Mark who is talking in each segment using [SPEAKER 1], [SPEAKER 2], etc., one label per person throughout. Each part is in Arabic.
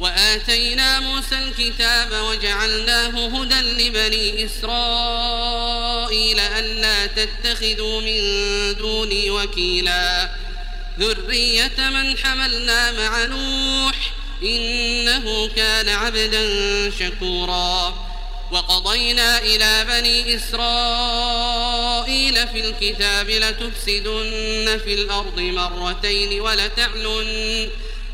[SPEAKER 1] وآتينا موسى الكتاب وجعلناه هدى لبني إسرائيل ألا تتخذوا من دوني وكيلا. ذرية من حملنا مع نوح إنه كان عبدا شكورا. وقضينا إلى بني إسرائيل في الكتاب لتفسدن في الأرض مرتين ولتعلن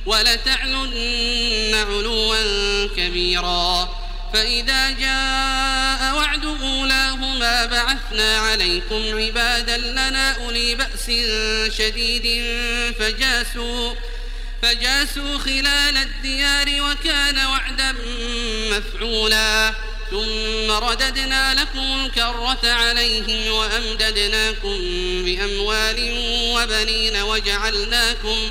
[SPEAKER 1] ولتعلن علوا كبيرا. فإذا جاء وعد أولاهما بعثنا عليكم عبادا لنا أولي بأس شديد فجاسوا فجاسوا خلال الديار وكان وعدا مفعولا. ثم رددنا لكم الكرة عليهم وأمددناكم بأموال وبنين وجعلناكم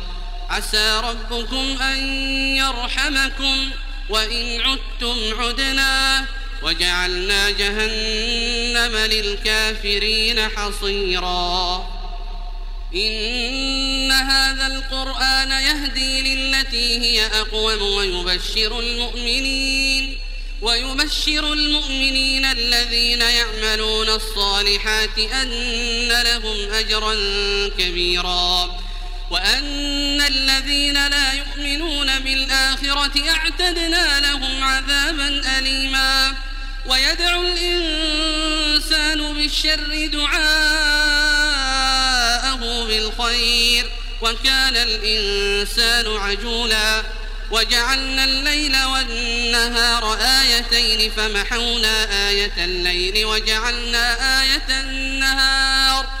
[SPEAKER 1] عسى ربكم أن يرحمكم وإن عدتم عدنا وجعلنا جهنم للكافرين حصيرا. إن هذا القرآن يهدي للتي هي أقوم ويبشر المؤمنين ويبشر المؤمنين الذين يعملون الصالحات أن لهم أجرا كبيرا. وأن الذين لا يؤمنون بالآخرة أعتدنا لهم عذابا أليما. ويدعو الإنسان بالشر دعاءه بالخير وكان الإنسان عجولا. وجعلنا الليل والنهار آيتين فمحونا آية الليل وجعلنا آية النهار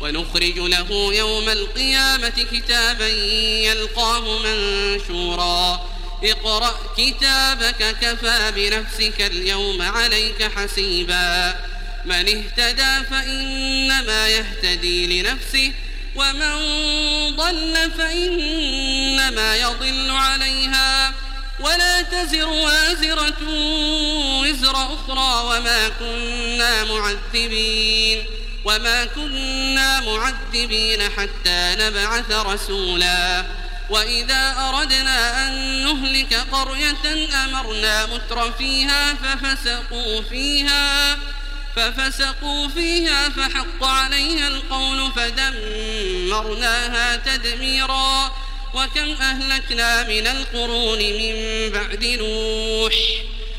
[SPEAKER 1] ونخرج له يوم القيامة كتابا يلقاه منشورا. اقرأ كتابك كفى بنفسك اليوم عليك حسيبا. من اهتدى فإنما يهتدي لنفسه ومن ضل فإنما يضل عليها. ولا تزر وازرة وزر أخرى وما كنا معذبين. وما كنا معذبين حتى نبعث رسولا. وإذا أردنا أن نهلك قرية أمرنا متر فيها ففسقوا فيها ففسقوا فيها فحق عليها القول فدمرناها تدميرا. وكم أهلكنا من القرون من بعد نوح.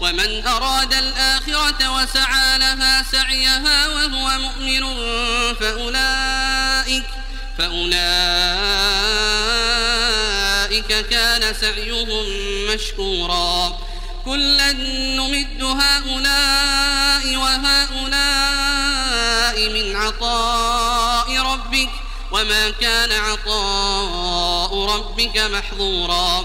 [SPEAKER 1] ومن أراد الآخرة وسعى لها سعيها وهو مؤمن فأولئك فأولئك كان سعيهم مشكورا. كلا نمد هؤلاء وهؤلاء من عطاء ربك وما كان عطاء ربك محظورا.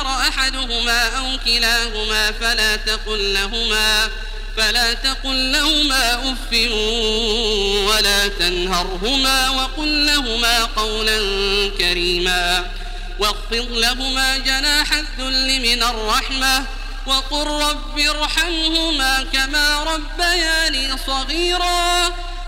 [SPEAKER 1] الكبر أحدهما أو كلاهما فلا تقل لهما فلا تقل لهما أف ولا تنهرهما وقل لهما قولا كريما واخفض لهما جناح الذل من الرحمة وقل رب ارحمهما كما ربياني صغيرا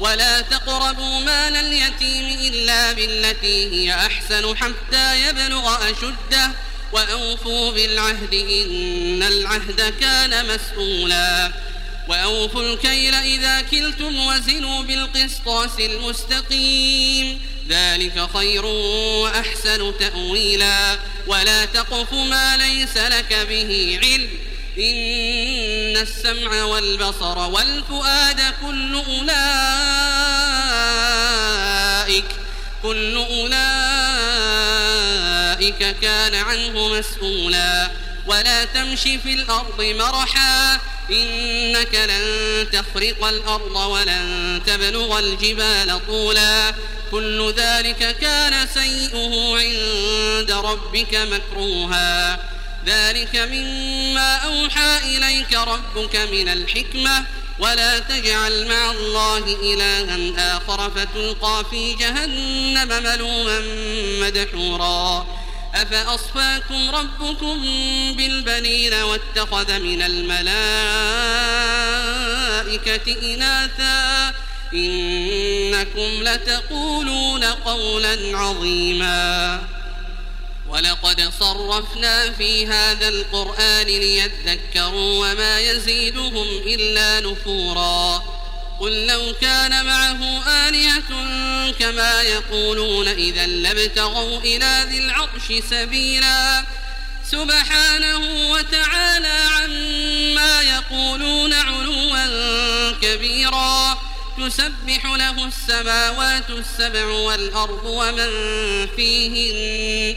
[SPEAKER 1] ولا تقربوا مال اليتيم إلا بالتي هي أحسن حتى يبلغ أشده. وأوفوا بالعهد إن العهد كان مسؤولا. وأوفوا الكيل إذا كلتم وزنوا بالقسطاس المستقيم. ذلك خير وأحسن تأويلا. ولا تقف ما ليس لك به علم. إن السمع والبصر والفؤاد كل أولئك كل أولئك كان عنه مسؤولا. ولا تمش في الأرض مرحا إنك لن تخرق الأرض ولن تبلغ الجبال طولا. كل ذلك كان سيئه عند ربك مكروها. ذلك مما أوحى إليك ربك من الحكمة. ولا تجعل مع الله إلها آخر فتلقى في جهنم ملوما مدحورا. أفأصفاكم ربكم بالبنين واتخذ من الملائكة إناثا؟ إنكم لتقولون قولا عظيما. ولقد صرفنا في هذا القرآن ليذكروا وما يزيدهم إلا نفورا. قل لو كان معه آلهة كما يقولون إذا لابتغوا إلى ذي العرش سبيلا. سبحانه وتعالى عما يقولون علوا كبيرا. تسبح له السماوات السبع والأرض ومن فيهن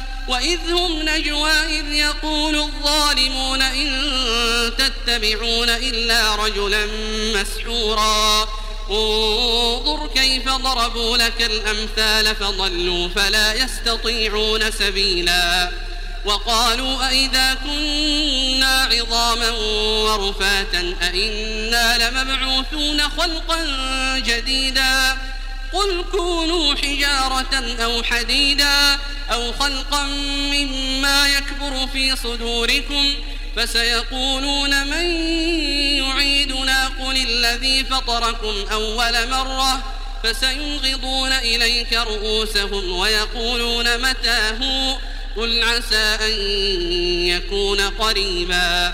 [SPEAKER 1] وإذ هم نجوى إذ يقول الظالمون إن تتبعون إلا رجلا مسحورا. انظر كيف ضربوا لك الأمثال فضلوا فلا يستطيعون سبيلا. وقالوا أئذا كنا عظاما ورفاتا أئنا لمبعوثون خلقا جديدا. قل كونوا حجارة أو حديدا أو خلقا مما يكبر في صدوركم فسيقولون من يعيدنا قل الذي فطركم أول مرة فسينغضون إليك رؤوسهم ويقولون متى قل عسى أن يكون قريبا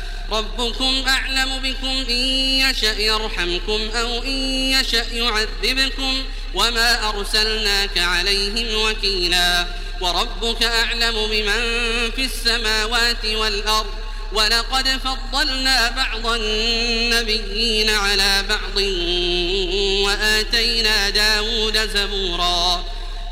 [SPEAKER 1] ربكم أعلم بكم إن يشأ يرحمكم أو إن يشأ يعذبكم وما أرسلناك عليهم وكيلا وربك أعلم بمن في السماوات والأرض ولقد فضلنا بعض النبيين على بعض وآتينا داود زبورا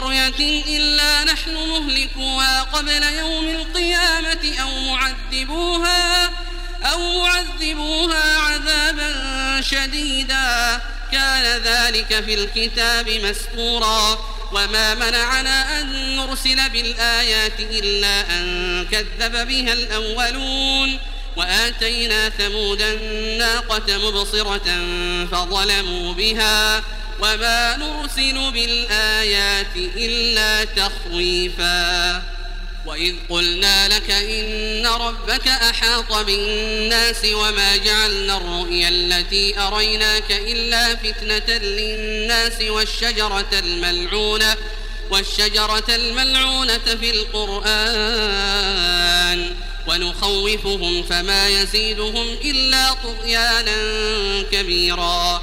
[SPEAKER 1] قرية إلا نحن مهلكوها قبل يوم القيامة أو معذبوها أو معذبوها عذابا شديدا. كان ذلك في الكتاب مسطورا وما منعنا أن نرسل بالآيات إلا أن كذب بها الأولون. وآتينا ثمود الناقة مبصرة فظلموا بها. وما نرسل بالآيات إلا تخويفا. وإذ قلنا لك إن ربك أحاط بالناس وما جعلنا الرؤيا التي أريناك إلا فتنة للناس والشجرة الملعونة والشجرة الملعونة في القرآن. ونخوفهم فما يزيدهم إلا طغيانا كبيرا.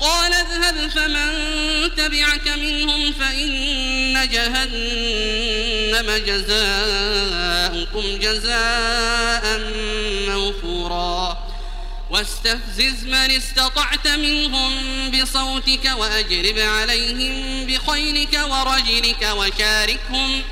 [SPEAKER 1] قال اذهب فمن تبعك منهم فإن جهنم جزاؤكم جزاء موفورا. واستفزز من استطعت منهم بصوتك وأجرب عليهم بخيلك ورجلك وشاركهم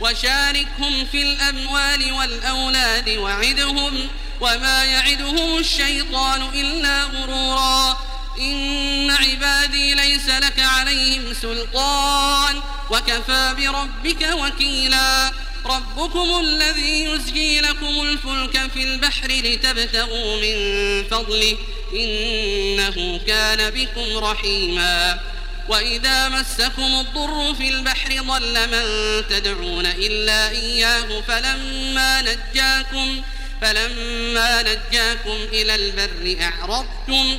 [SPEAKER 1] وشاركهم في الأموال والأولاد وعدهم وما يعدهم الشيطان إلا غرورا. إن عبادي ليس لك عليهم سلطان وكفى بربك وكيلا. ربكم الذي يزجي لكم الفلك في البحر لتبتغوا من فضله إنه كان بكم رحيما. وإذا مسكم الضر في البحر ضل من تدعون إلا إياه فلما نجاكم فلما نجاكم إلى البر أعرضتم.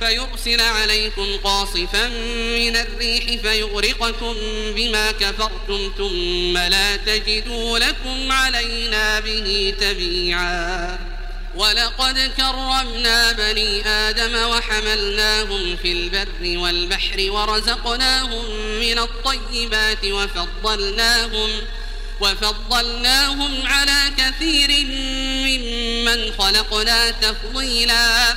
[SPEAKER 1] فيرسل عليكم قاصفا من الريح فيغرقكم بما كفرتم ثم لا تجدوا لكم علينا به تبيعا. ولقد كرمنا بني آدم وحملناهم في البر والبحر ورزقناهم من الطيبات وفضلناهم وفضلناهم على كثير ممن خلقنا تفضيلا.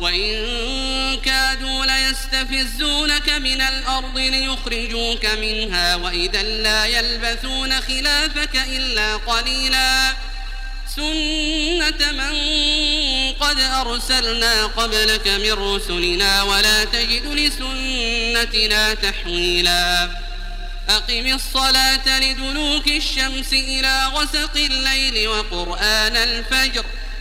[SPEAKER 1] وإن كادوا ليستفزونك من الأرض ليخرجوك منها وإذا لا يلبثون خلافك إلا قليلا سنة من قد أرسلنا قبلك من رسلنا ولا تجد لسنتنا تحويلا أقم الصلاة لدلوك الشمس إلى غسق الليل وقرآن الفجر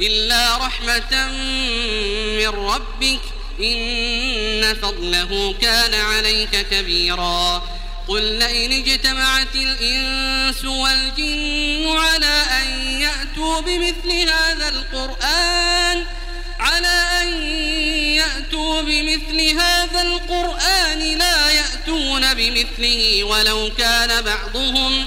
[SPEAKER 1] إلا رحمة من ربك إن فضله كان عليك كبيرا. قل لئن اجتمعت الإنس والجن على أن يأتوا بمثل هذا القرآن على أن يأتوا بمثل هذا القرآن لا يأتون بمثله ولو كان بعضهم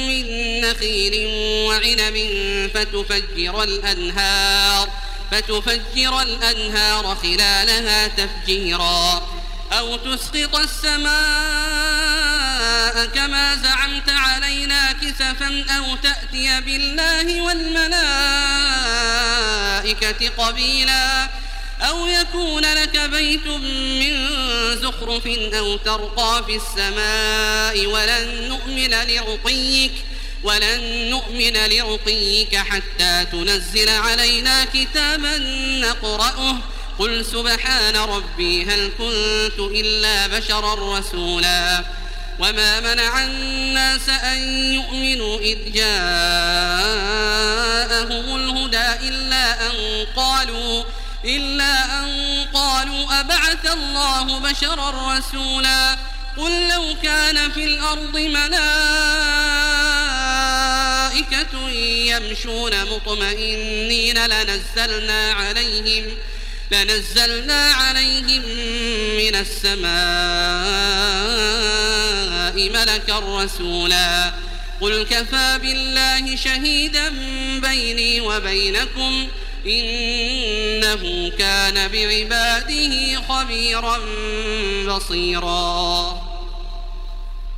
[SPEAKER 1] نخيل وعنب فتفجر الأنهار فتفجر الأنهار خلالها تفجيرا. أو تسقط السماء كما زعمت علينا كسفا أو تأتي بالله والملائكة قبيلا. أو يكون لك بيت من زخرف أو ترقى في السماء ولن نؤمن لرقيك. ولن نؤمن لرقيك حتى تنزل علينا كتابا نقرأه. قل سبحان ربي هل كنت إلا بشرا رسولا. وما منع الناس أن يؤمنوا إذ جاءهم الهدى إلا أن قالوا إلا أن قالوا أبعث الله بشرا رسولا. قل لو كان في الأرض ملائكة يمشون مطمئنين لنزلنا عليهم لنزلنا عليهم من السماء ملكا رسولا. قل كفى بالله شهيدا بيني وبينكم إنه كان بعباده خبيرا بصيرا.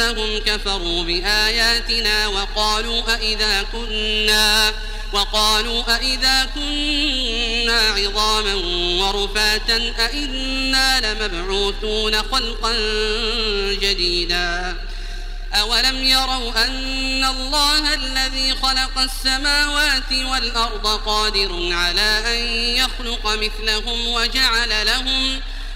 [SPEAKER 1] بأنهم كفروا بآياتنا وقالوا أئذا كنا وقالوا أئذا كنا عظاما ورفاتا أئنا لمبعوثون خلقا جديدا. أولم يروا أن الله الذي خلق السماوات والأرض قادر على أن يخلق مثلهم وجعل لهم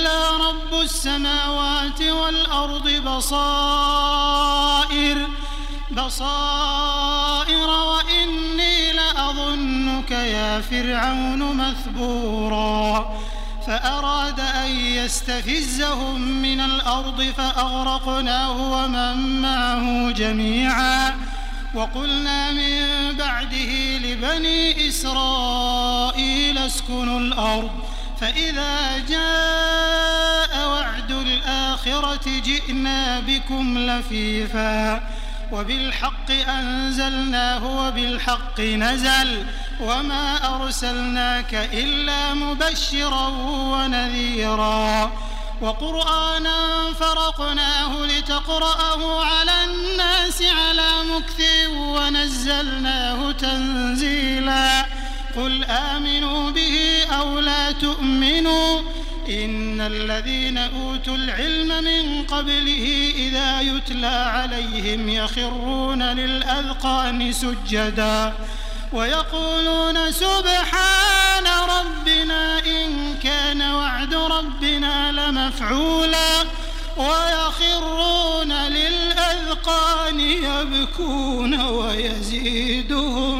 [SPEAKER 2] إلا رب السماوات والأرض بصائر بصائر وإني لأظنك يا فرعون مثبورا. فأراد أن يستفزهم من الأرض فأغرقناه ومن معه جميعا. وقلنا من بعده لبني إسرائيل اسكنوا الأرض. فإذا جاء وعد الآخرة جئنا بكم لفيفا وبالحق أنزلناه وبالحق نزل وما أرسلناك إلا مبشرا ونذيرا وقرآنا فرقناه لتقرأه على الناس على مكث ونزلناه تنزيلا قل آمنوا به أو لا تؤمنوا إن الذين أوتوا العلم من قبله إذا يتلى عليهم يخرون للأذقان سجدا ويقولون سبحان ربنا إن كان وعد ربنا لمفعولا ويخرون للأذقان يبكون ويزيدهم